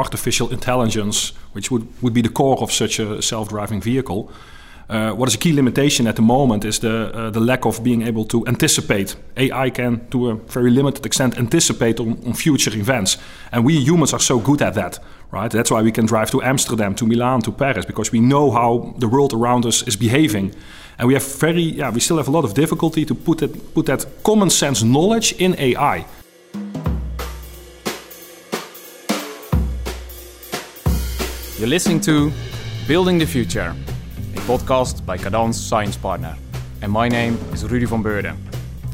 artificial intelligence, which would, would be the core of such a self-driving vehicle. Uh, what is a key limitation at the moment is the uh, the lack of being able to anticipate. AI can, to a very limited extent, anticipate on, on, future events, and we humans are so good at that, right? That's why we can drive to Amsterdam, to Milan, to Paris, because we know how the world around us is behaving, and we have very, yeah, we still have a lot of difficulty to put that put that common sense knowledge in AI. You're listening to Building the Future a podcast by Kadans Science Partner. And my name is Rudy van Beurden.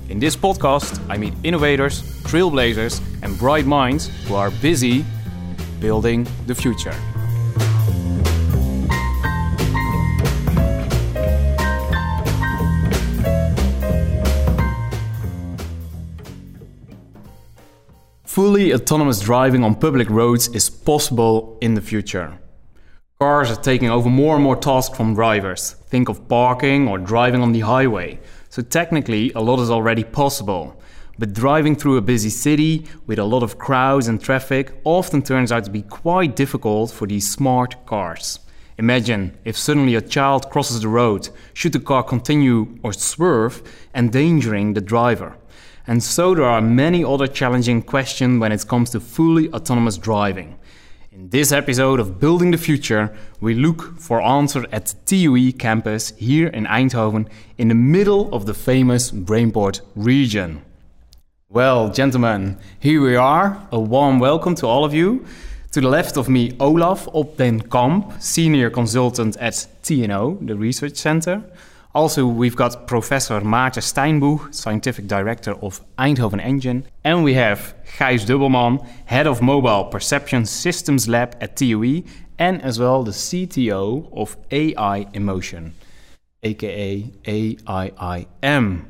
In this podcast, I meet innovators, trailblazers, and bright minds who are busy building the future. Fully autonomous driving on public roads is possible in the future. Cars are taking over more and more tasks from drivers. Think of parking or driving on the highway. So, technically, a lot is already possible. But driving through a busy city with a lot of crowds and traffic often turns out to be quite difficult for these smart cars. Imagine if suddenly a child crosses the road, should the car continue or swerve, endangering the driver? And so there are many other challenging questions when it comes to fully autonomous driving. In this episode of Building the Future, we look for answers at the TUE campus here in Eindhoven in the middle of the famous Brainport region. Well, gentlemen, here we are. A warm welcome to all of you. To the left of me, Olaf Op den Kamp, Senior Consultant at TNO, the Research Center. Also, we've got Professor Maarten Steinbuch, Scientific Director of Eindhoven Engine. And we have Gijs Dubbelman, Head of Mobile Perception Systems Lab at TUE. And as well the CTO of AI Emotion, aka AIIM.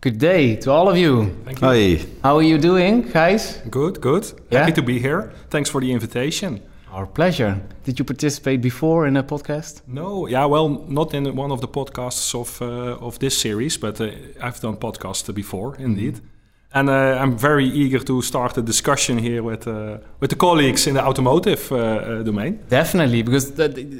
Good day to all of you. Thank you. Hi. How are you doing, Gijs? Good, good. Yeah? Happy to be here. Thanks for the invitation. Our pleasure. Did you participate before in a podcast? No, yeah, well, not in one of the podcasts of uh, of this series, but uh, I've done podcasts before, indeed. Mm. And uh, I'm very eager to start a discussion here with uh, with the colleagues in the automotive uh, uh, domain. Definitely, because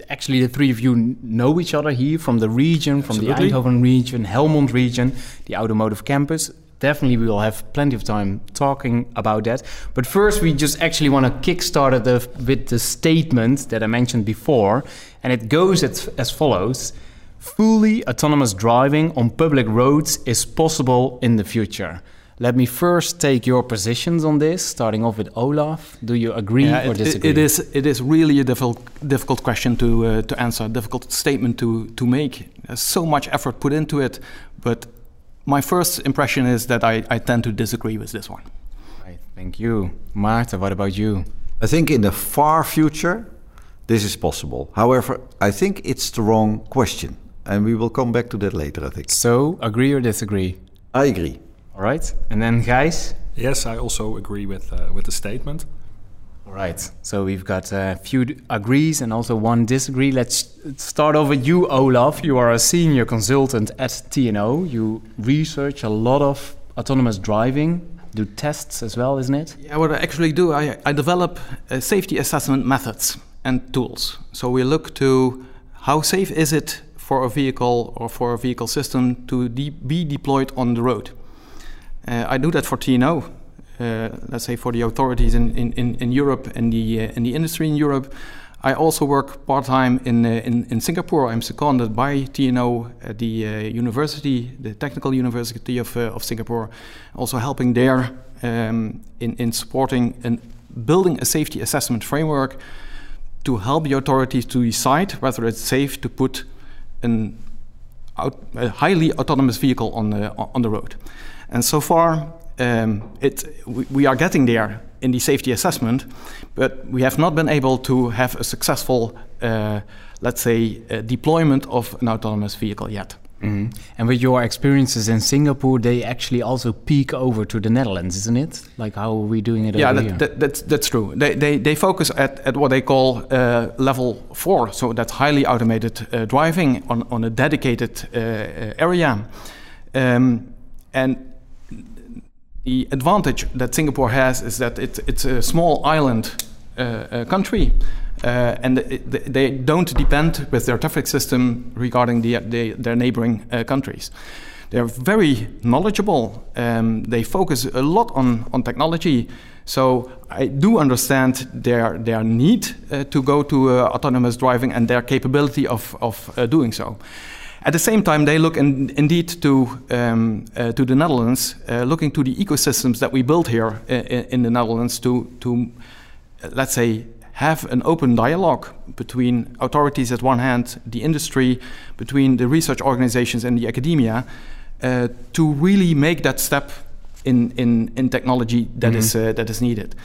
actually the three of you know each other here from the region, from Absolutely. the Eindhoven region, Helmond region, the automotive campus definitely we will have plenty of time talking about that. But first, we just actually want to kickstart it with the statement that I mentioned before, and it goes as, as follows. Fully autonomous driving on public roads is possible in the future. Let me first take your positions on this, starting off with Olaf. Do you agree yeah, or it, disagree? It is, it is really a difficult, difficult question to, uh, to answer, a difficult statement to, to make. There's so much effort put into it, but my first impression is that I, I tend to disagree with this one. Right, thank you. Maarten, what about you? I think in the far future, this is possible. However, I think it's the wrong question. And we will come back to that later, I think. So, agree or disagree? I agree. All right. And then, Gijs? Yes, I also agree with, uh, with the statement. All right. So we've got a few agrees and also one disagree. Let's start with you, Olaf. You are a senior consultant at TNO. You research a lot of autonomous driving, do tests as well, isn't it? Yeah, what I actually do, I, I develop uh, safety assessment methods and tools. So we look to how safe is it for a vehicle or for a vehicle system to de be deployed on the road. Uh, I do that for TNO let's say for the authorities in, in, in Europe and the, uh, in the industry in Europe. I also work part time in, uh, in, in Singapore. I'm seconded by TNO at the university, the Technical University of, of Singapore, also helping there um, in, in supporting and building a safety assessment framework to help the authorities to decide whether it's safe to put an out, a highly autonomous vehicle on the, on the road. And so far, um, it, we, we, are getting there in the safety assessment, but we have not been able to have a successful, uh, let's say, uh, deployment of an autonomous vehicle yet. Mm -hmm. And with your experiences in Singapore, they actually also peek over to the Netherlands, isn't it? Like how are we doing it yeah, over that, here? Yeah, that, that's, that's true. They, they, they focus at, at what they call uh, level four, so that's highly automated uh, driving on, on a dedicated uh, area. Um, and the advantage that Singapore has is that it, it's a small island uh, uh, country. Uh, and they, they don't depend with their traffic system regarding the, the, their neighboring uh, countries. They're very knowledgeable. Um, they focus a lot on, on technology. So I do understand their, their need uh, to go to uh, autonomous driving and their capability of, of doing so. At the same time, they look in, indeed to, um, uh, to the Netherlands, uh, looking to the ecosystems that we built here in, in the Netherlands to, to let's say, have an open dialogue between authorities at one hand, the industry, between the research organizations and the academia, uh, to really make that step in, in, in technology that Mhm. is, uh, that is needed.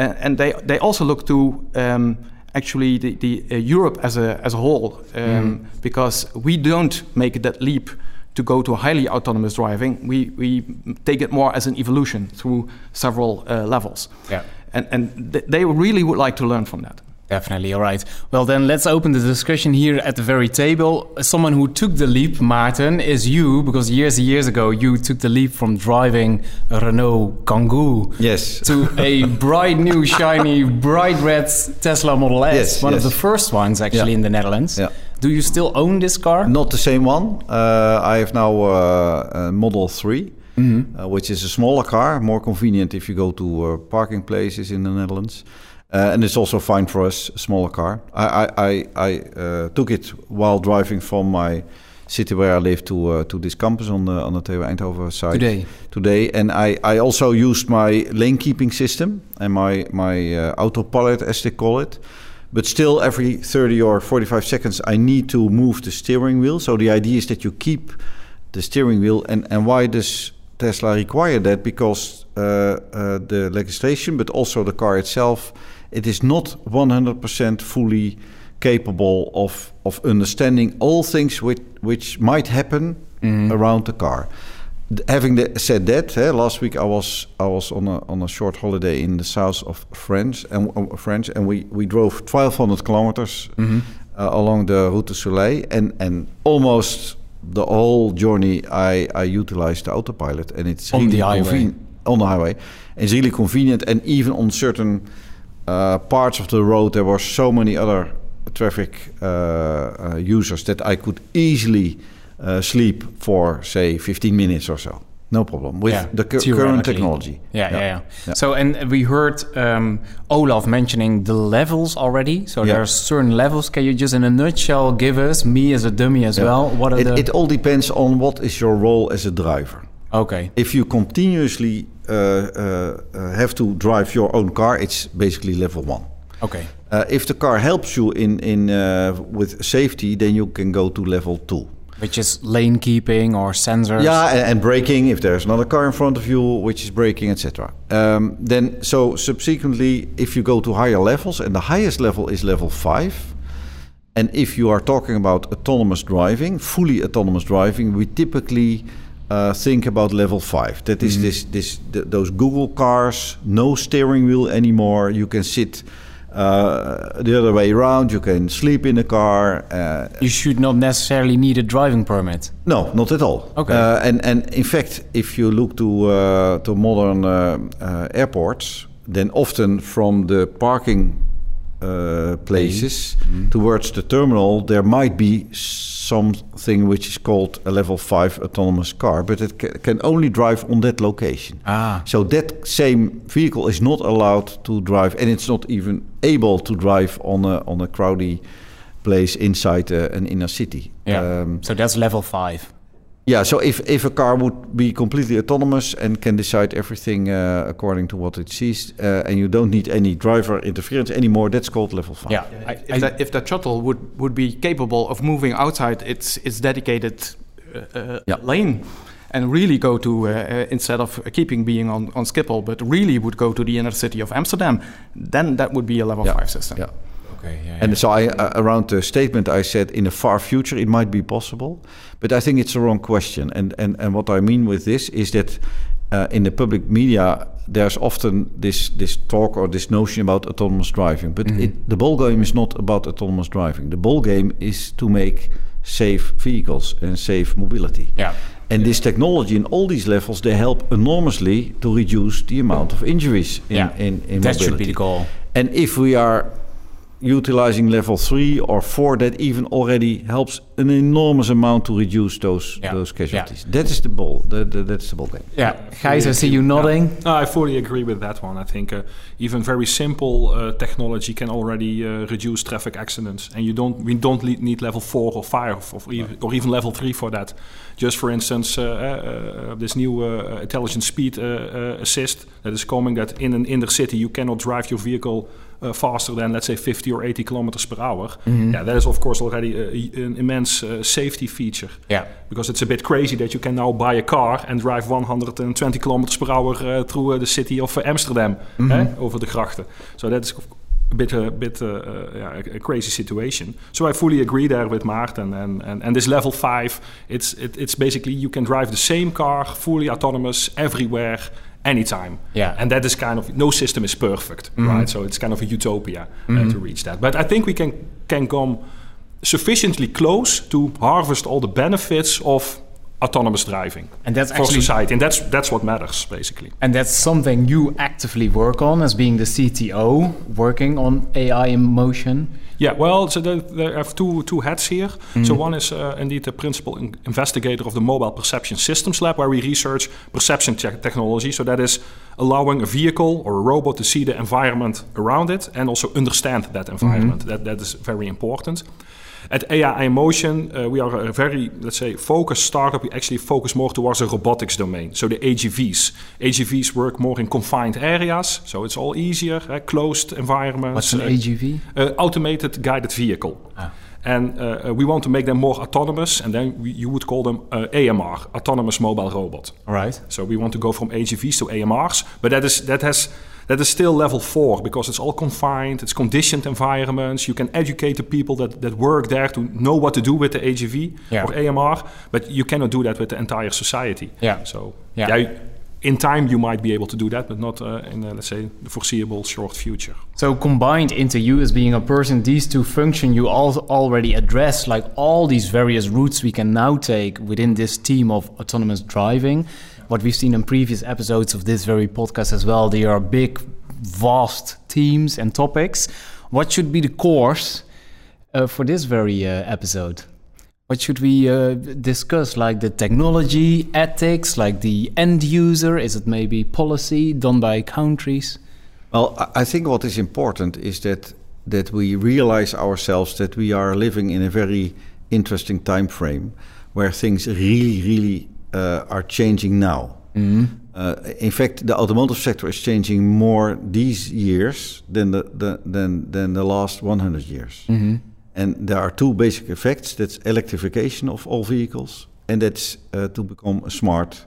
Uh, and they, they also look to um, actually the, the uh, Europe as a, as a whole, um, because we don't make that leap to go to highly autonomous driving. We, we take it more as an evolution through several uh, levels. Yeah. And, and th- they really would like to learn from that. Definitely. All right. Well, then let's open the discussion here at the very table. Someone who took the leap, Maarten, is you, because years and years ago you took the leap from driving a Renault Kangoo Yes. to a bright new, shiny, bright red Tesla Model S, Yes, one yes. of the first ones actually Yeah. in the Netherlands. Yeah. Do you still own this car? Not the same one. Uh, I have now uh, a Model 3, Mhm. uh, which is a smaller car, more convenient if you go to uh, parking places in the Netherlands. Uh, and it's also fine for us, a smaller car. I, I, I, I uh, took it while driving from my city where I live to uh, to this campus on the on the TU Eindhoven side Today. today. And I, I also used my lane keeping system and my my uh, autopilot as they call it. But still, every 30 or 45 seconds, I need to move the steering wheel. So the idea is that you keep the steering wheel. And, and why does Tesla require that? Because uh, uh, the legislation, but also the car itself, it is not 100% fully capable of, of understanding all things which, which might happen around the car. Having the, said that, eh, last week I was I was on a on a short holiday in the south of France and uh, France, and we, we drove 1,200 kilometers uh, along the Route du Soleil, and and almost the whole journey I I utilized the autopilot, and it's On really the highway. on the highway. It's really convenient, and even on certain uh, parts of the road, there were so many other traffic uh, uh, users that I could easily uh, sleep for, say, 15 minutes or so. No problem with Yeah, the cu- current technology. Yeah, yeah, yeah. Yeah. So, and we heard um, Olaf mentioning the levels already. So Yeah. there are certain levels. Can you just, in a nutshell, give us, me as a dummy as well, what are It, the? it all depends on what is your role as a driver. Okay. If you continuously uh, uh, uh, have to drive your own car, it's basically level one. Okay. Uh, if the car helps you in, in uh, with safety, then you can go to level two. Which is lane keeping or sensors. Yeah, and, and braking if there's another car in front of you which is braking, etc. Um, then, so subsequently, if you go to higher levels, and the highest level is level five, and if you are talking about autonomous driving, fully autonomous driving, we typically uh, think about level five. That is this, this, th- those Google cars, no steering wheel anymore. You can sit uh, the other way around. You can sleep in the car. Uh, You should not necessarily need a driving permit. no, not at all. Okay. Uh, and and in fact, if you look to uh, to modern airports, then often from the parking uh, places towards the terminal, there might be something which is called a level five autonomous car, but it ca- can only drive on that location. Ah. So that same vehicle is not allowed to drive, and it's not even able to drive on a on a crowdy place inside uh, an inner city. Yeah. Um, so that's level five. Yeah, so if, if a car would be completely autonomous and can decide everything uh, according to what it sees, uh, and you don't need any driver interference anymore, that's called level five. Yeah. I, If, that, if that shuttle would, would be capable of moving outside its, its dedicated uh, uh, Yeah. lane and really go to, uh, uh, instead of keeping being on, on Schiphol, but really would go to the inner city of Amsterdam, then that would be a level Yeah. 5 system. Yeah. okay. Yeah. And so I, uh, around the statement I said in the far future it might be possible, but I think it's a wrong question. And and, and what I mean with this is that uh, in the public media there's often this this talk or this notion about autonomous driving, but it, the ball game is not about autonomous driving. The ball game is to make safe vehicles and safe mobility. Yeah. And this technology in all these levels they help enormously to reduce the amount of injuries in yeah. in, in that should be the goal. And if we are utilizing level three or four, that even already helps an enormous amount to reduce those Yeah. those casualties. That is the ball. That, that, that's the ball game. Yeah, Gijs, I see you nodding. No, I fully agree with that one. I think uh, even very simple uh, technology can already uh, reduce traffic accidents, and you don't we don't need level four or five or, even, or even level three for that. Just for instance, uh, uh, this new uh, intelligent speed uh, uh, assist that is coming. That in an inner city you cannot drive your vehicle. Uh, faster than let's say 50 or 80 kilometers per hour. Yeah, that is of course already a, an immense uh, safety feature. Yeah. because it's a bit crazy that you can now buy a car and drive 120 kilometers per hour uh, through the city of Amsterdam eh, over the grachten. So that is a bit a bit yeah, a, crazy situation. So I fully agree there with Maarten and and, and this level five. It's it, it's basically you can drive the same car fully autonomous everywhere. Anytime, Yeah. and that is kind of no system is perfect, right? So it's kind of a utopia uh, to reach that. But I think we can can come sufficiently close to harvest all the benefits of autonomous driving And that's for actually society, and that's that's what matters basically. and that's something you actively work on as being the CTO working on AI in motion. Yeah, well, so there, I have two two hats here. So one is uh, indeed the principal in- investigator of the Mobile Perception Systems Lab, where we research perception te- technology. So that is allowing a vehicle or a robot to see the environment around it and also understand that environment. That that is very important. At AI Motion, uh, we are a very, let's say, focused startup. We actually focus more towards the robotics domain, so the AGVs. AGVs work more in confined areas, so it's all easier, uh, closed environments. What's an uh, AGV? uh, automated guided vehicle. And uh, uh, we want to make them more autonomous, and then we, you would call them uh, AMR, autonomous mobile robot. All right. So we want to go from AGVs to AMRs, but that is that has that is still level four because it's all confined, it's conditioned environments. You can educate the people that, that work there to know what to do with the AGV Yeah. or AMR, but you cannot do that with the entire society. Yeah. So Yeah. yeah, in time you might be able to do that, but not uh, in uh, let's say the foreseeable short future. So combined into you as being a person, these two function you all already address, like all these various routes we can now take within this team of autonomous driving. What we've seen in previous episodes of this very podcast as well, they are big, vast teams and topics. What should be the course uh, for this very uh, episode? What should we uh, discuss? Like the technology, ethics, like the end user? Is it maybe policy done by countries? Well, I- think what is important is that that we realize ourselves that we are living in a very interesting time frame where things really, really uh, are changing now. Uh, in fact, the automotive sector is changing more these years than the, the than than the last 100 years. And there are two basic effects: that's electrification of all vehicles, and that's uh, to become a smart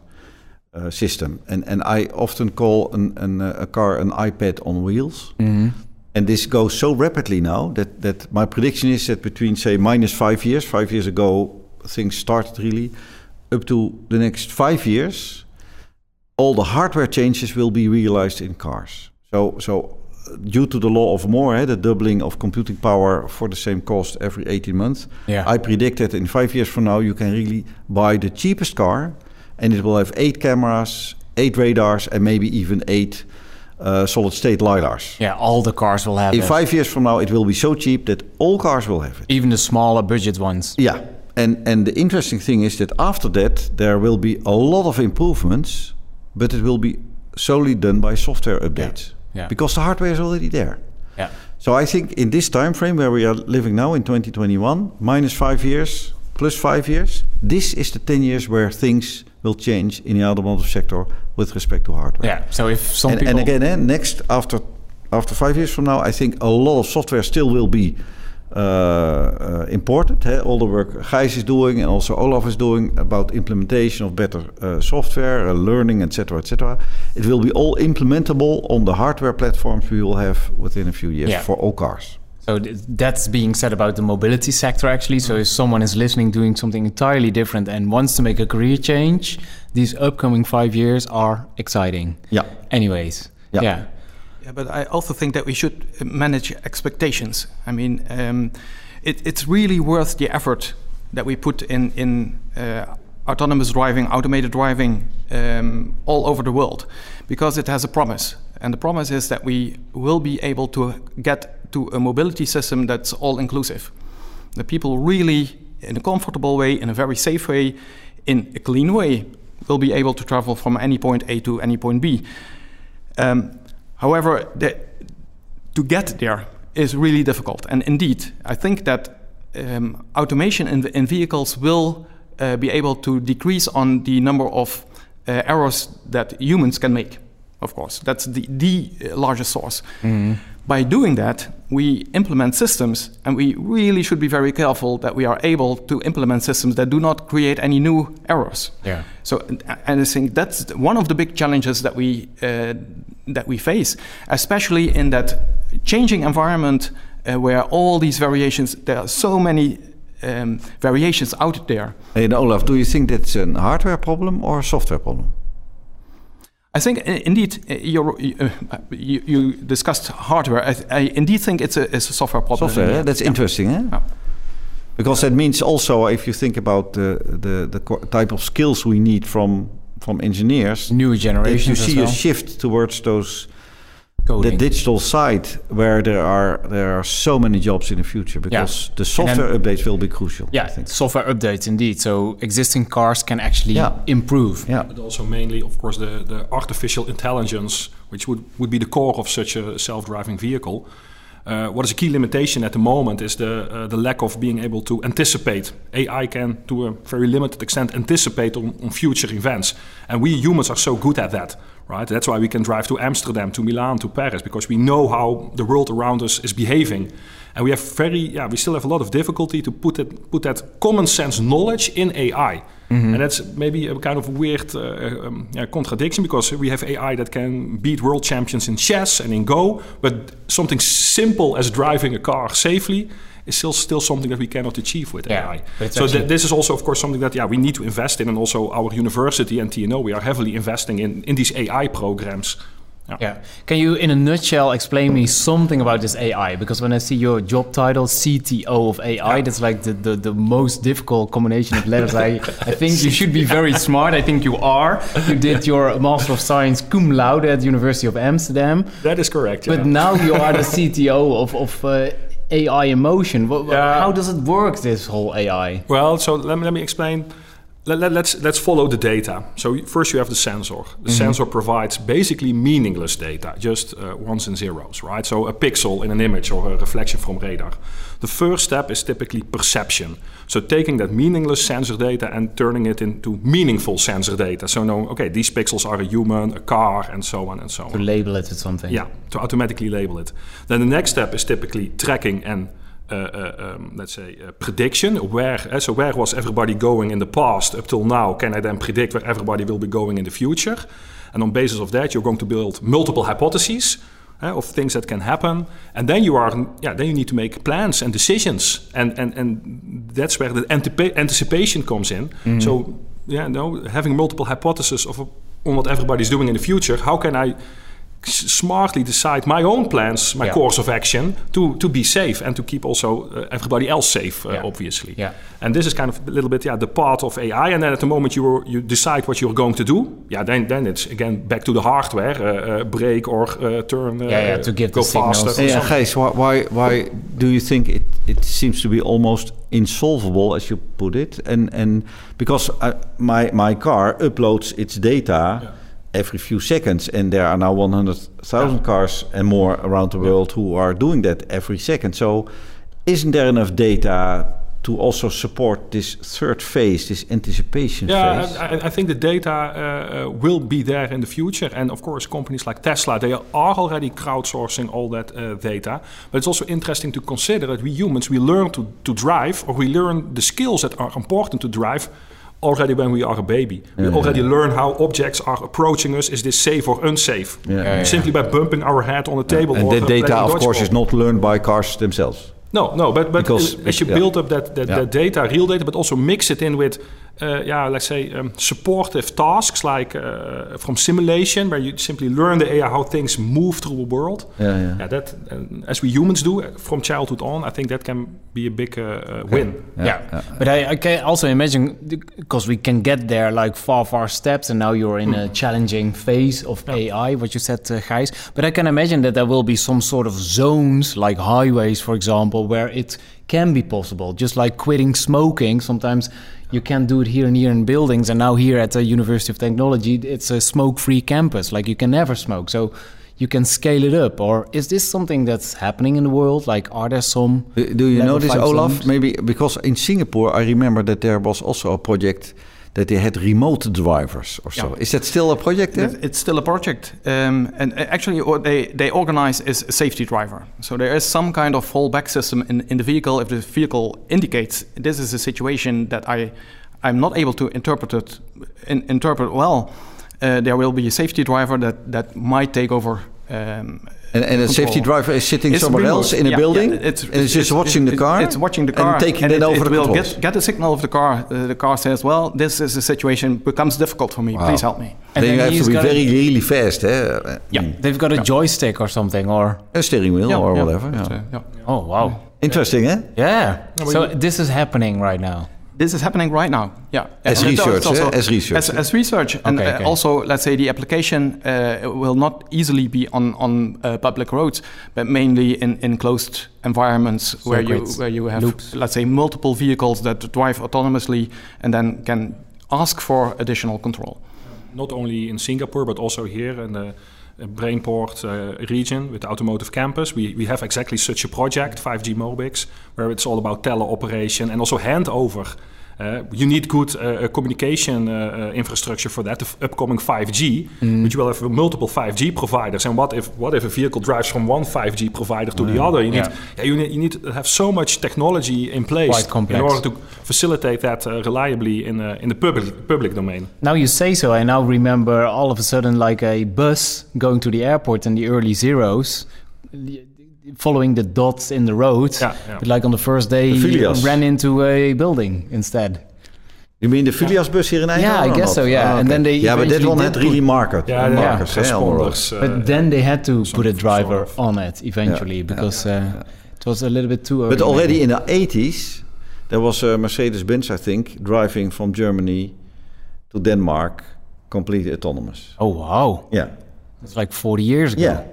uh, system. And and I often call an, an, uh, a car an iPad on wheels. And this goes so rapidly now that, that my prediction is that between say minus five years, five years ago things started really, up to the next five years, all the hardware changes will be realized in cars. So so due to the law of Moore, eh, the doubling of computing power for the same cost every 18 months, Yeah. I predict that in five years from now you can really buy the cheapest car and it will have eight cameras, eight radars, and maybe even eight uh, solid state lidars. Yeah, all the cars will have In it. five years from now, it will be so cheap that all cars will have it. Even the smaller budget ones. Yeah, and and the interesting thing is that after that, there will be a lot of improvements, but it will be solely done by software updates yeah. Because the hardware is already there. Yeah. So I think in this time frame where we are living now in 2021, minus five years, plus five years, this is the 10 years where things will change in the automotive sector with respect to hardware. Yeah. So if some and, people and again, eh, next after after five years from now, I think a lot of software still will be uh, imported. eh, All the work Gijs is doing and also Olaf is doing about implementation of better uh, software, uh, learning, etc., etc. It will be all implementable on the hardware platforms we will have within a few years Yeah. for all cars. So th- that's being said about the mobility sector, actually. So if someone is listening, doing something entirely different, and wants to make a career change, these upcoming five years are exciting. Yeah. Anyways, yeah, Yeah, but I also think that we should uh, manage expectations. I mean, um, it, it's really worth the effort that we put in in uh, autonomous driving, automated driving um, all over the world, because it has a promise. And the promise is that we will be able to get to a mobility system that's all inclusive. The people really, in a comfortable way, in a very safe way, in a clean way, will be able to travel from any point A to any point B. Um, however, the, to get there is really difficult. And indeed, I think that um, automation in, in, vehicles will uh, be able to decrease on the number of uh, errors that humans can make. Of course, that's the, the largest source. Mm-hmm. By doing that, we implement systems, and we really should be very careful that we are able to implement systems that do not create any new errors. Yeah. So, and I think that's one of the big challenges that we uh, that we face, especially in that changing environment uh, where all these variations, there are so many um, variations out there. And Olaf, do you think that's a hardware problem or a software problem? I think indeed uh, uh, you, you, discussed hardware. I, I, indeed think it's a, it's a software problem. Software, yeah. that's yeah. interesting, eh? Yeah. Because that means also, if you think about the, the, the type of skills we need from from engineers, new generations, you see well. a shift towards those Coding. the digital side where there are there are so many jobs in the future because yeah. the software then, updates will be crucial. Yeah, software updates indeed. So existing cars can actually yeah. improve. Yeah, but also mainly, of course, the the artificial intelligence, which would would be the core of such a self-driving vehicle. Uh, what is a key limitation at the moment is the uh, the lack of being able to anticipate. AI can, to a very limited extent, anticipate on, on future events, and we humans are so good at that right? That's why we can drive to Amsterdam, to Milan, to Paris, because we know how the world around us is behaving. And we have very, yeah, we still have a lot of difficulty to put that put that common sense knowledge in AI. Mm-hmm. And that's maybe a kind of weird uh, um, yeah, contradiction because we have AI that can beat world champions in chess and in Go, but something simple as driving a car safely is still still something that we cannot achieve with yeah, AI. So th- this is also, of course, something that yeah we need to invest in, and also our university and TNO we are heavily investing in in these AI programs. Yeah. yeah. Can you, in a nutshell, explain me something about this AI? Because when I see your job title, CTO of AI, yeah. that's like the, the, the, most difficult combination of letters. I, I think you should be very smart. I think you are. You did your Master of Science cum laude at the University of Amsterdam. That is correct. But now you are the CTO of, of uh, AI emotion? motion. Yeah. How does it work, this whole AI? Well, so let me, let me explain. Let, let, let's, let's follow the data. So first you have the sensor. The mm-hmm. sensor provides basically meaningless data, just uh, ones and zeros, right? So a pixel in an image or a reflection from radar. The first step is typically perception. So taking that meaningless sensor data and turning it into meaningful sensor data. So know, okay, these pixels are a human, a car, and so on and so on. To label it with something. Yeah, to automatically label it. Then the next step is typically tracking and uh, uh, um, let's say uh, prediction. Where uh, so where was everybody going in the past up till now? Can I then predict where everybody will be going in the future? And on basis of that, you're going to build multiple hypotheses of things that can happen, and then you are yeah then you need to make plans and decisions, and and and that's where the anticipation comes in. Mm-hmm. So yeah, no, having multiple hypotheses of on what everybody's doing in the future, how can I smartly decide my own plans, my yeah. course of action to to be safe and to keep also uh, everybody else safe, uh, yeah. obviously. Yeah. And this is kind of a little bit, yeah, the part of AI. And then at the moment you you decide what you're going to do, yeah, then then it's again back to the hardware, uh, uh brake or uh, turn, yeah, yeah, to give go the faster. Yeah, Gijs, why, why why do you think it it seems to be almost insolvable, as you put it, and and because uh, my my car uploads its data every few seconds. And there are now 100,000 cars and more around the world who are doing that every second. So, isn't there enough data to also support this third phase, this anticipation yeah, phase? I, I think the data uh, will be there in the future. And of course, companies like Tesla, they are already crowdsourcing all that uh, data. But it's also interesting to consider that we humans, we learn to, to drive, or we learn the skills that are important to drive already when we are a baby. We already learn how objects are approaching us. Is this safe or unsafe? Yeah. Simply by bumping our head on the table. And the data, of course, is not learned by cars themselves. No, no, but, but because as you build up that, that, that, data, real data, but also mix it in with uh, yeah, let's say um, supportive tasks like uh, from simulation, where you simply learn the AI how things move through a world. Yeah, yeah. yeah that as we humans do from childhood on, I think that can be a big uh, win. Yeah, yeah. yeah. but I, I, can also imagine because we can get there like far, far steps, and now you're in a challenging phase of AI, what you said, uh, Gijs. But I can imagine that there will be some sort of zones, like highways, for example, where it can be possible. Just like quitting smoking, sometimes you can't do it here and here in buildings, and now here at the University of Technology, it's a smoke-free campus. Like you can never smoke, so you can scale it up. Or is this something that's happening in the world? Like, are there some? Do you know this, Olaf? Maybe because in Singapore, I remember that there was also a project that they had remote drivers or so. Yeah. Is that still a project there? It's still a project. Um, and actually, what they, they organize is a safety driver. So there is some kind of fallback system in, in the vehicle. If the vehicle indicates this is a situation that I, I'm not able to interpret it, in, interpret well, uh, there will be a safety driver that, that might take over um, and, and a safety driver is sitting it's somewhere remote. else in a yeah, building, yeah, it's, and it's, it's just watching the car. It's watching the car and taking and it, it over it the will get, get, the signal of the car. Uh, the car says, "Well, this is a situation becomes difficult for me. Wow. Please help me." And then, then you have to be very, really fast, eh? Yeah, mm. they've got a joystick or something, or a steering wheel, or whatever. Yeah. Oh wow, interesting, eh? Yeah. So this is happening right now this is happening right now. Yeah, as and research, also, as research, as, as research, and okay, okay. Uh, also let's say the application uh, will not easily be on on uh, public roads, but mainly in in closed environments where you where you have loops. let's say multiple vehicles that drive autonomously and then can ask for additional control. Not only in Singapore, but also here in the Brainport uh, region with the automotive campus. We, we have exactly such a project, 5G Mobix, where it's all about teleoperation and also handover you need good uh, communication uh, infrastructure for that, the upcoming 5G, mm. but you will have multiple 5G providers. And what if what if a vehicle drives from one 5G provider to the other? You need, yeah. you need you need to have so much technology in place in order to facilitate that reliably in in the public public domain. Now you say so, I now remember all of a sudden like a bus going to the airport in the early zeros following the dots in the road. Yeah, yeah. But like on the first day, the ran into a building instead. You mean the Phileas bus here in Eindhoven? Yeah, I guess so. Yeah, oh, okay. and then they yeah, but that one had really market. Yeah, markers, yeah, responders. Uh, but then they had to put a driver on it eventually because uh, it was a little bit too early. But already maybe. in the 80s, there was a Mercedes-Benz, I think, driving from Germany to Denmark, completely autonomous. Oh wow! Yeah, it's like 40 years ago. Yeah,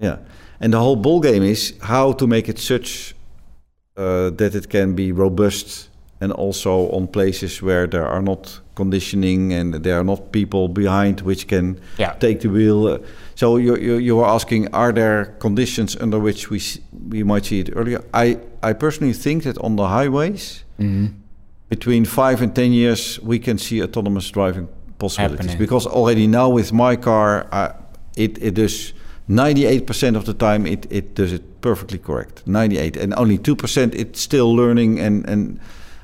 yeah. And the whole ball game is how to make it such uh, that it can be robust and also on places where there are not conditioning and there are not people behind which can yeah. take the wheel. So you, you, you were asking, are there conditions under which we we might see it earlier? I I personally think that on the highways, mm-hmm. between five and ten years, we can see autonomous driving possibilities Happening. because already now with my car, uh, it it is 98% of the time it, it does it perfectly correct. 98 and only 2% it's still learning and, and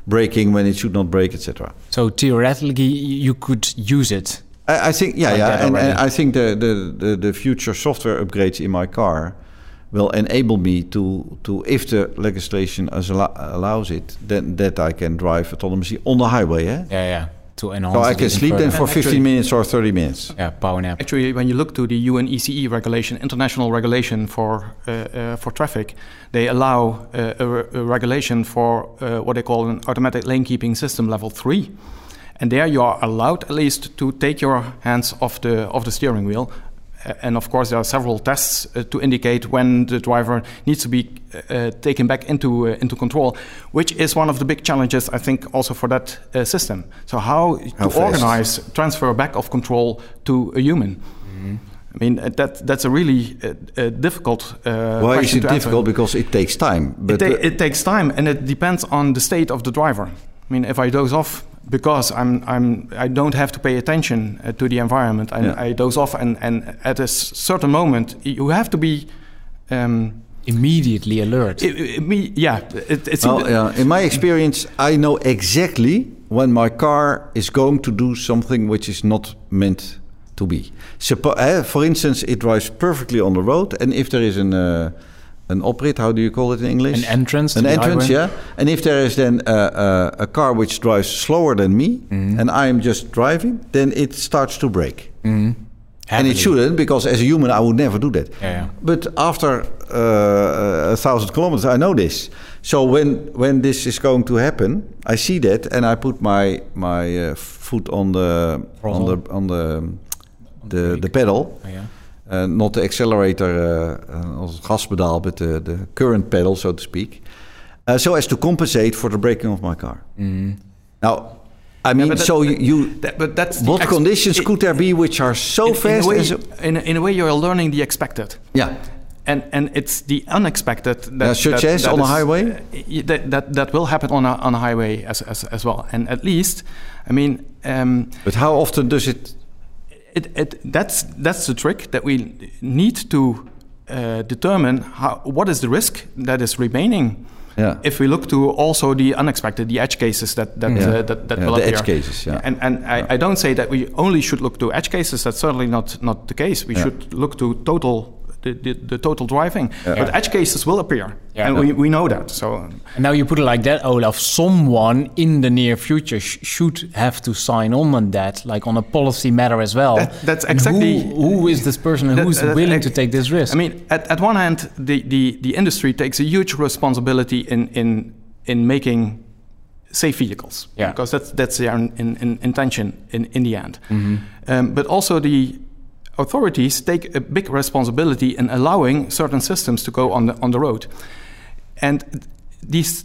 braking when it should not break etc so theoretically you could use it. I, I think yeah like yeah and, and, i think the, the, the, the, future software upgrades in my car will enable me to, to if the legislation allows it then that i can drive autonomously on the highway eh? yeah yeah to enhance. So I can sleep then for 15 minutes or 30 minutes. Yeah, power nap. Actually, when you look to the UNECE regulation, international regulation for uh, uh, for traffic, they allow uh, a, a, regulation for uh, what they call an automatic lane keeping system level three. And there you are allowed at least to take your hands off the off the steering wheel and of course there are several tests uh, to indicate when the driver needs to be uh, taken back into uh, into control, which is one of the big challenges I think also for that uh, system. So how, how to fast? organize transfer back of control to a human. Mm-hmm. I mean uh, that that's a really uh, difficult. Why is it difficult? Because it takes time. But it, ta- it takes time, and it depends on the state of the driver. I mean, if I doze off because I'm I'm I don't have to pay attention uh, to the environment and yeah. I doze off and and at a certain moment you have to be um, immediately alert. It, it, me, yeah, it, it's well, yeah. In my experience, I know exactly when my car is going to do something which is not meant to be. Suppo uh, for instance, it drives perfectly on the road, and if there is an uh, an oprit. How do you call it in English? An entrance An entrance, yeah. And if there is then uh, uh, a car which drives slower than me, Mm-hmm. and I am just driving, then it starts to brake. And Happily. it shouldn't, because as a human, I would never do that. Yeah, yeah. But after uh, a thousand kilometers, I know this. So when when this is going to happen, I see that, and I put my my uh, foot on the on the on the the, the pedal, Oh, yeah. Uh, not the accelerator uh, als het gaspedaal, but the, the current pedal, so to speak, uh, so as to compensate for the braking of my car. Now, I mean, that- so you, you That- but that's what conditions could there be which are so in, fast? in a way, so- in, a, in a way, you're learning the expected. yeah. and and it's the unexpected that, such that- as that on a is- highway? uh, y- that, that that will happen on a on a highway as as, as well and at least i mean um, But how often does it? It, it that's that's the trick that we need to uh, determine how what is the risk that is remaining Yeah. if we look to also the unexpected the edge cases that that Yeah. uh, that, that Yeah, will the appear. edge cases, yeah. and and I, I don't say that we only should look to edge cases that's certainly not not the case we should look to total the, the, the total driving Yeah. but edge cases will appear Yeah. and we, we know that so And now you put it like that, Olaf. Someone in the near future sh- should have to sign on on that, like on a policy matter as well. That- that's And exactly- who, who is this person and That- who's that- willing that- to take this risk? I mean, at, at one hand, the, the, the industry takes a huge responsibility in, in, in making safe vehicles. Yeah. Because that's, that's their in, in, intention in, in the end. Mm-hmm. Um, but also the authorities take a big responsibility in allowing certain systems to go on the, on the road. And these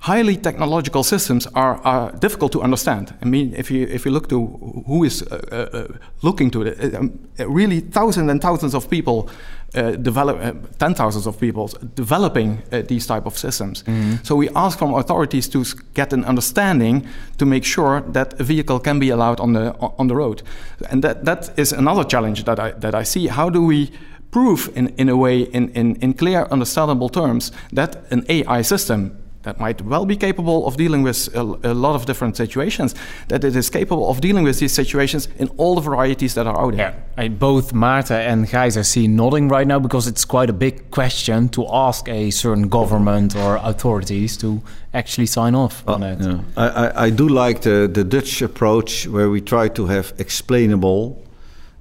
highly technological systems are, are difficult to understand. I mean, if you if you look to who is uh, uh, looking to it, uh, um, really thousands and thousands of people develop, uh, ten thousands of people developing uh, these type of systems. So we ask from authorities to get an understanding to make sure that a vehicle can be allowed on the on the road, and that that is another challenge that I that I see. How do we prove in, in a way, in, in, in clear, understandable terms, that an AI system that might well be capable of dealing with a, a lot of different situations, that it is capable of dealing with these situations in all the varieties that are out there. Yeah, I, both Maarten and Gijs I see nodding right now because it's quite a big question to ask a certain government or authorities to actually sign off on uh, it. Yeah. I, I, I do like the, the Dutch approach where we try to have explainable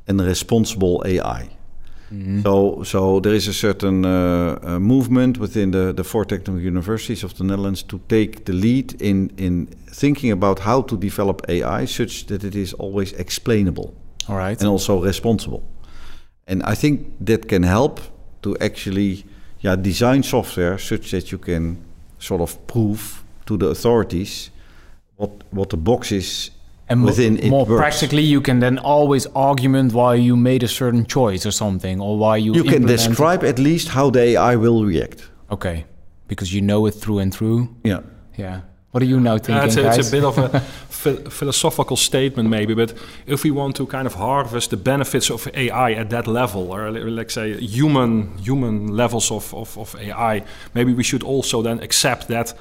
and responsible AI. So, so there is a certain uh, uh, movement within the, the four technical universities of the Netherlands to take the lead in, in thinking about how to develop AI such that it is always explainable All right. and also responsible. And I think that can help to actually yeah, design software such that you can sort of prove to the authorities what, what the box is and mo- within it more works. practically, you can then always argument why you made a certain choice or something, or why you You can implemented- describe at least how the AI will react. Okay, because you know it through and through. Yeah. Yeah. What are you now Uh, thinking, it's, a, guys? it's a bit of a philosophical statement, maybe, but if we want to kind of harvest the benefits of AI at that level, or li- let's say human human levels of, of, of AI, maybe we should also then accept that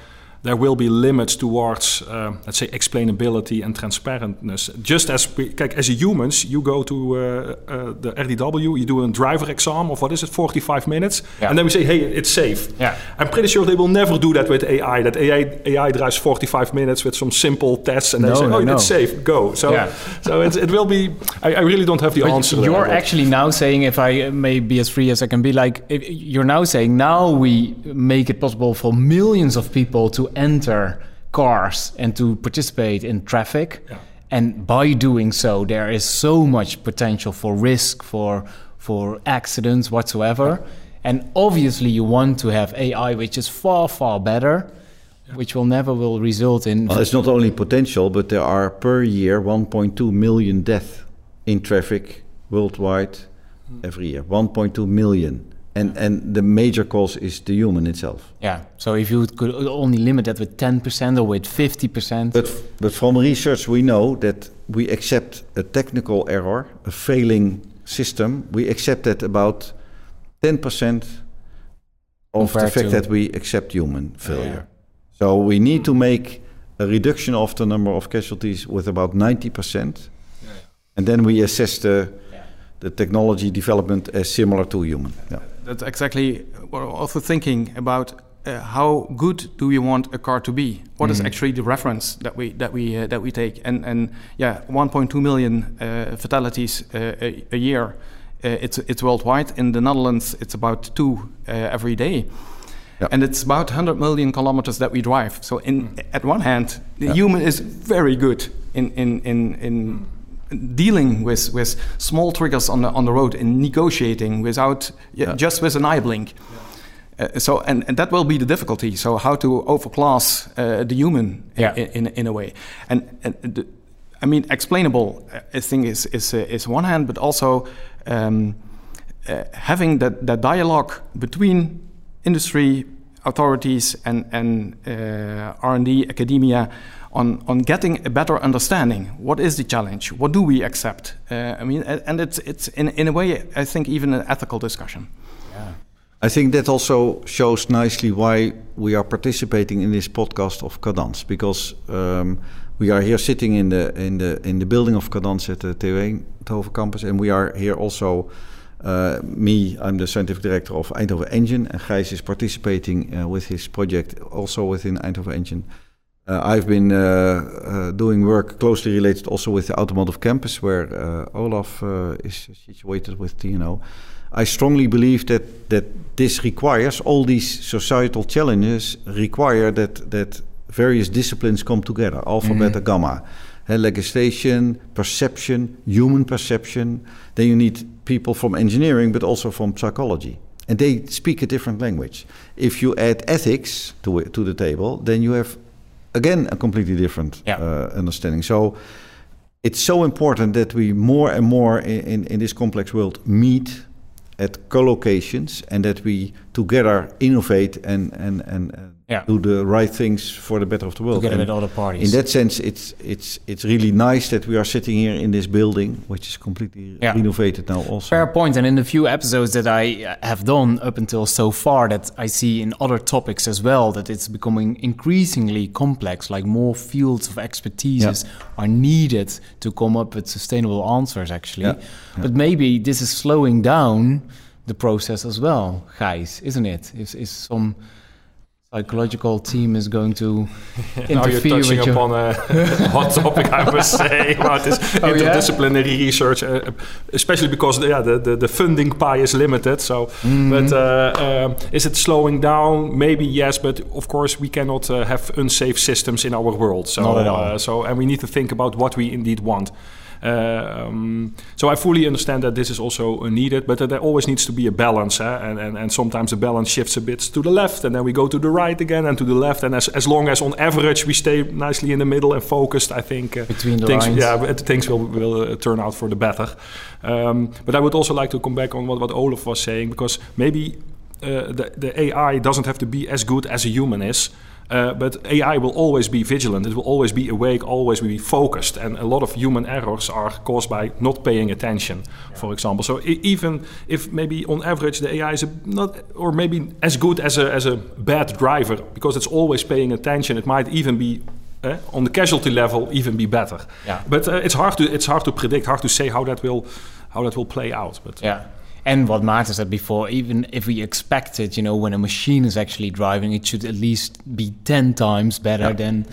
there will be limits towards, uh, let's say, explainability and transparentness. Just as kijk, as a humans, you go to uh, uh, the RDW, you do a driver exam of what is it, 45 minutes, Yeah. and then we say, hey, it's safe. Yeah. I'm pretty sure they will never do that with AI. That AI, AI drives 45 minutes with some simple tests, and No, they say, "Oh, no. it's safe, go." So, Yeah. so it's, it will be. I, I really don't have the But answer. You're actually now saying, if I may be as free as I can be, like you're now saying now we make it possible for millions of people to enter cars and to participate in traffic, Yeah. and by doing so, there is so much potential for risk, for for accidents whatsoever, and obviously you want to have AI which is far far better, which will never will result in Well, it's not only potential, but there are per year 1.2 million deaths in traffic worldwide hmm. every year. 1.2 million. And, and the major cause is the human itself. yeah. So if you could only limit that with ten percent or with fifty percent. But, but from research, we know that we accept a technical error, a failing system. We accept that about 10% of the fact that we accept human failure. Yeah. So we need to make a reduction of the number of casualties with about 90%. And then we assess the, the technology development as similar to human. That's exactly what I'm also thinking about. Uh, how good do we want a car to be? What is Mhm. actually the reference that we that we uh, that we take? And and yeah, 1.2 million uh, fatalities uh, a, a year. Uh, it's it's worldwide. In the Netherlands, it's about two uh, every day. Yeah. And it's about 100 million kilometers that we drive. So, in, at one hand, the Yeah. human is very good in, in, in, in dealing with, with small triggers on the, on the road, and negotiating without yeah, Yeah. just with an eye blink. Uh, so, and, and that will be the difficulty. So, how to overclass uh, the human Yeah. in, in, in a way. And, and the, I mean, explainable, uh, I think, is, is, uh, is one hand, but also um, uh, having that, that dialogue between industry authorities and, and uh, R&D academia on, on getting a better understanding. What is the challenge? What do we accept? Uh, I mean, and it's, it's in, in a way, I think, even an ethical discussion. Yeah. I think that also shows nicely why we are participating in this podcast of Kadans, because um, we are here sitting in the in the in the building of Kadans at the TU Eindhoven campus, and we are here also. Uh, me, I'm the scientific director of Eindhoven Engine, and Gijs is participating uh, with his project also within Eindhoven Engine. Uh, I've been uh, uh, doing work closely related also with the automotive campus, where uh, Olaf uh, is situated with TNO. I strongly believe that that this requires all these societal challenges require that that various disciplines come together, alpha, Mhm. beta, gamma. Uh, legislation, perception, human perception. Then you need people from engineering, but also from psychology, and they speak a different language. If you add ethics to it, to the table, then you have again a completely different Yeah. uh, understanding. So it's so important that we more and more in, in, in this complex world meet at co-locations and that we together innovate and and and uh, Yeah. do the right things for the better of the world. Together And with other parties. in that sense, it's it's it's really nice that we are sitting here in this building, which is completely Yeah. renovated now. Also, Fair point. And in the few episodes that I have done up until so far, that I see in other topics as well, that it's becoming increasingly complex. Like more fields of expertises are needed to come up with sustainable answers, actually. Yeah. Yeah. But maybe this is slowing down the process as well, guys, isn't it? Is is some psychological team is going to interfere Now you're touching with your upon a hot topic, I must say, about this Oh, yeah? interdisciplinary research, uh, especially because yeah, the, the, the funding pie is limited. So, Mhm. but uh, um, is it slowing down? Maybe yes, but of course we cannot uh, have unsafe systems in our world. So, Not at all. Uh, so, and we need to think about what we indeed want. Um, so I fully understand that this is also needed, but there always needs to be a balance, eh? and, and and sometimes the balance shifts a bit to the left, and then we go to the right again, and to the left, and as as long as on average we stay nicely in the middle and focused, I think uh, Between the things, lines. yeah, things will will uh, turn out for the better. Um, but I would also like to come back on what what Olaf was saying because maybe. Uh, the, the AI doesn't have to be as good as a human is, uh, but AI will always be vigilant. It will always be awake, always be focused. And a lot of human errors are caused by not paying attention, for example. So e- even if maybe on average the AI is a not, or maybe as good as a, as a bad driver, because it's always paying attention, it might even be. Uh, on the casualty level, even be better. Yeah. But uh, it's hard to it's hard to predict, hard to say how that will how that will play out. But Yeah. And what Maarten said before, even if we expect it, you know, when a machine is actually driving, it should at least be 10 times better than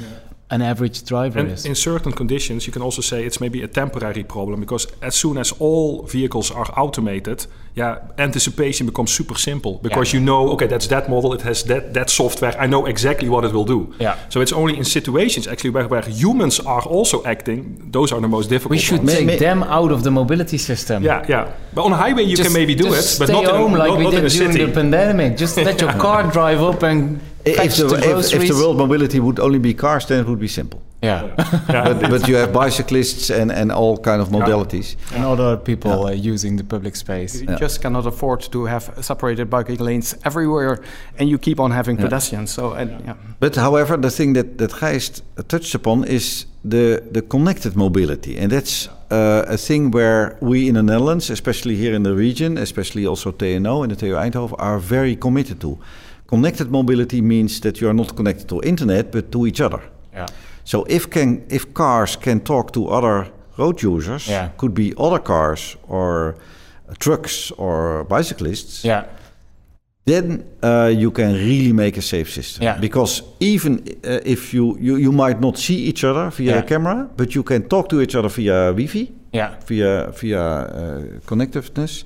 an average driver And is. in certain conditions, you can also say it's maybe a temporary problem because as soon as all vehicles are automated, yeah, anticipation becomes super simple because you know, okay, that's that model, it has that that software, I know exactly what it will do. Yeah. So it's only in situations actually where, where humans are also acting, those are the most difficult. we should ones. take May- may- them out of the mobility system. Yeah, yeah. But on a highway you Just- can maybe do it, but stay not in, home a, like not, we not in did a during city. the pandemic. Just let your car drive up and if the, if, if the world mobility would only be cars, then it would be simple. yeah. but, but you have bicyclists and, and all kind of modalities. and other people uh, using the public space. You just cannot afford to have separated biking lanes everywhere, and you keep on having pedestrians. So, and, yeah. But however, the thing that, that Gijs touched upon is the, the connected mobility. And that's uh, a thing where we in the Netherlands, especially here in the region, especially also TNO and the TU Eindhoven, are very committed to. Connected mobility means that you are not connected to internet, but to each other. Yeah. So if can if cars can talk to other road users, Yeah. could be other cars or uh, trucks or bicyclists, Yeah. then uh, you can really make a safe system. Yeah. Because even uh, if you, you you might not see each other via Yeah. a camera, but you can talk to each other via Wi-Fi, Yeah. via via uh, connectiveness,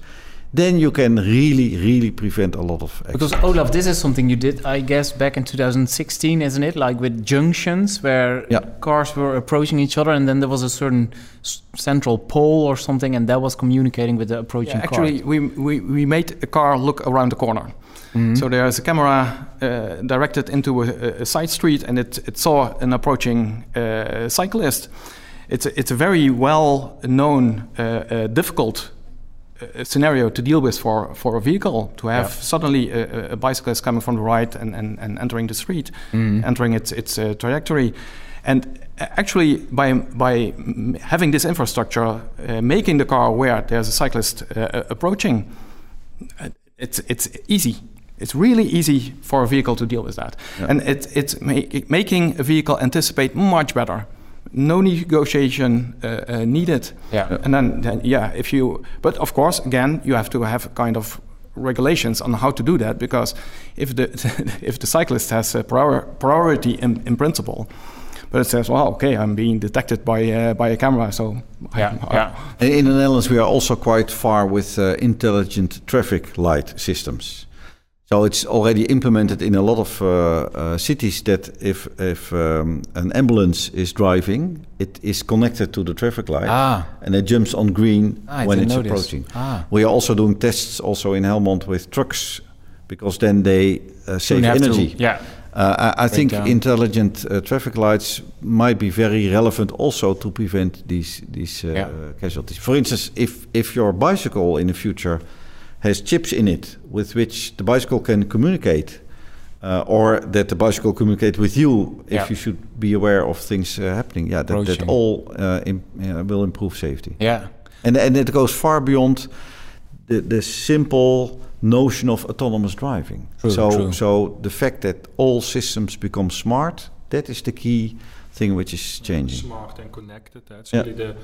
then you can really really prevent a lot of accidents. Because accidents. Olaf, this is something you did, I guess, back in 2016, isn't it? Like with junctions where Yeah. cars were approaching each other, and then there was a certain s- central pole or something, and that was communicating with the approaching Yeah, car. actually, we, we, we made a car look around the corner. Mhm. So there's a camera uh, directed into a, a side street, and it, it saw an approaching uh, cyclist. It's a, it's a very well known, uh, uh, difficult uh, scenario to deal with for, for a vehicle to have Yeah. suddenly a, a- a bicyclist coming from the right and, and, and entering the street, Mhm. entering its, its uh, trajectory. And uh, actually, by, by mm, having this infrastructure, uh, making the car aware there's a cyclist uh, uh, approaching, uh, it's, it's easy. It's really easy for a vehicle to deal with that. Yeah. And it, it's ma- making a vehicle anticipate much better. No negotiation uh, uh, needed. Yeah. And then, then, yeah, if you, but of course, again, you have to have kind of regulations on how to do that because if the if the cyclist has a prior, priority in, in principle, but it says, well, okay, I'm being detected by uh, by a camera, so Yeah, yeah. In the Netherlands, we are also quite far with uh, intelligent traffic light systems. So it's already implemented in a lot of uh, uh, cities that if if um, an ambulance is driving, it is connected to the traffic light Ah. and it jumps on green Ah, when it's approaching. Ah. We are also doing tests also in Helmond with trucks because then they uh, save to- energy. yeah. Uh, I, I think down. intelligent uh, traffic lights might be very relevant also to prevent these these uh, Yeah. casualties. For instance, if if your bicycle in the future has chips in it with which the bicycle can communicate, uh, or that the bicycle communicate with you if Yeah. you should be aware of things uh, happening, yeah, that, that all uh, im- uh, will improve safety. Yeah. And and it goes far beyond the the simple notion of autonomous driving. True, so true. so the fact that all systems become smart, that is the key thing which is changing. smart and connected. That's Yeah. really the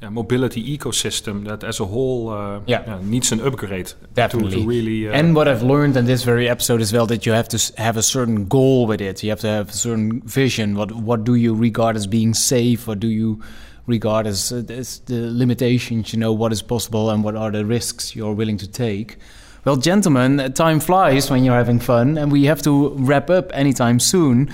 yeah, mobility ecosystem that, as a whole, uh, Yeah. needs an upgrade Definitely. to, to really. Uh, and what I've learned in this very episode as well that you have to have a certain goal with it. You have to have a certain vision. What what do you regard as being safe? What do you regard as, uh, as the limitations? You know what is possible and what are the risks you're willing to take. Well, gentlemen, time flies when you're having fun, and we have to wrap up anytime soon.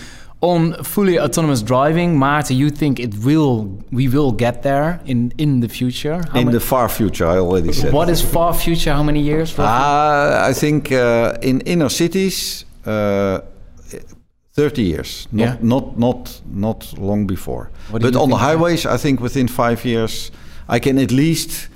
On fully autonomous driving, Maarten, you think it will? We will get there in in the future. How in the far future, I already said. what is far future? How many years? Uh, I think uh, in inner cities, uh, 30 years, not, Yeah. not, not, not long before. But on the highways, I think within five years, I can at least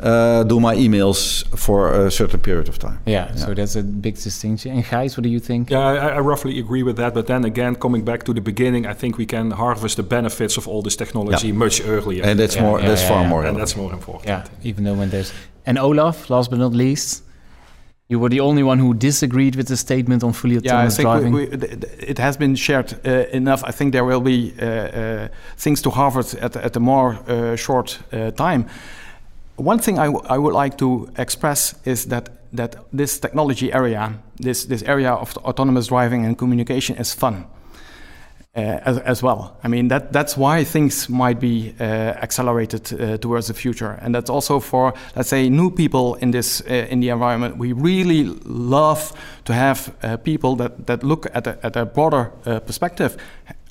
uh, do my emails for a certain period of time. Yeah, so that's a big distinction. And Gijs, what do you think? Yeah, I, I roughly agree with that. But then again, coming back to the beginning, I think we can harvest the benefits of all this technology Yeah. much earlier. And that's Yeah, more. yeah, that's yeah, far yeah. more. and that's more important. Yeah, even though when there's and Olaf, last but not least, you were the only one who disagreed with the statement on fully Yeah, I autonomous think driving. we, we, th- th- it has been shared uh, enough. I think there will be uh, uh, things to harvest at, at a more uh, short uh, time. One thing I, would like to express is that, that this technology area, this, this area of autonomous driving and communication is fun. Uh, as, as well. I mean, that, that's why things might be uh, accelerated uh, towards the future. And that's also for, let's say, new people in, this, uh, in the environment. We really love to have uh, people that, that look at a, at a broader uh, perspective,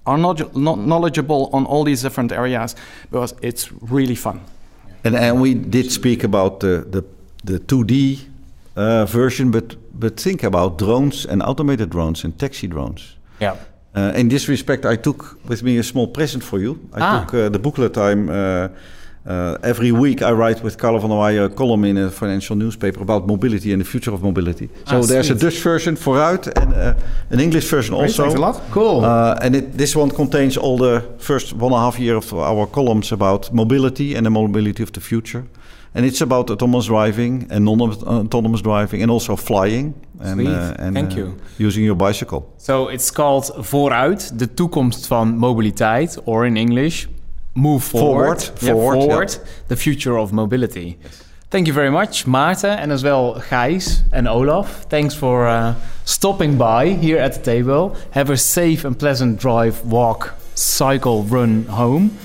are not, not knowledgeable on all these different areas, because it's really fun. And, and we did speak about the the, the 2D uh, version, but but think about drones and automated drones and taxi drones. yeah. Uh, in this respect, I took with me a small present for you. I Ah. took uh, the booklet. I'm uh, every week I write with Carlo van der Weijer a column in a financial newspaper about mobility and the future of mobility. So Ah, there's sweet. a Dutch version vooruit and uh, an English version also. thanks a lot. Cool. Uh, and it, this one contains all the first one and a half year of our columns about mobility and the mobility of the future. And it's about autonomous driving and non-autonomous driving and also flying and, uh, and Thank uh, you. using your bicycle. So it's called Vooruit, de toekomst van mobiliteit, or in English, Move Forward. Forward, Yeah, forward, forward the future of mobility. Thank you very much, Maarten, and as well Gijs and Olaf. Thanks for uh, stopping by here at the table. Have a safe and pleasant drive, walk, cycle, run home.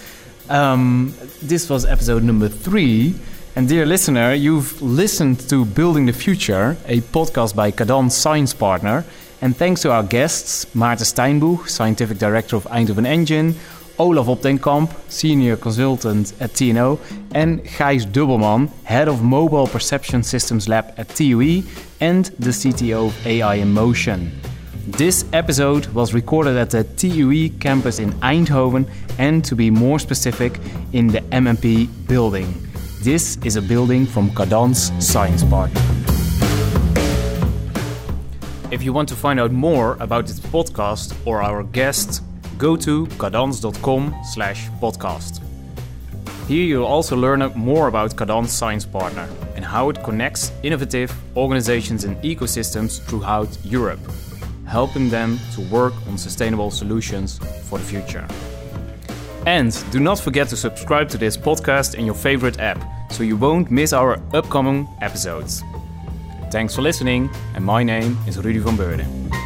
Um, this was episode number three. And dear listener, you've listened to Building the Future, a podcast by Kadans Science Partner. And thanks to our guests, Maarten Steinbuch, Scientific Director of Eindhoven Engine, Olaf Op den Camp, Senior Consultant at TNO, and Gijs Dubbelman, Head of Mobile Perception Systems Lab at TUE and the CTO of AI in Motion. This episode was recorded at the TUE campus in Eindhoven and, to be more specific, in the MMP building. This is a building from Kadans Science Park. If you want to find out more about this podcast or our guests, go to kadans.com slash podcast. Here you'll also learn more about Kadans Science Partner and how it connects innovative organizations and ecosystems throughout Europe, helping them to work on sustainable solutions for the future. And do not forget to subscribe to this podcast in your favorite app so you won't miss our upcoming episodes. Thanks for listening, and my name is Rudy van Beurden.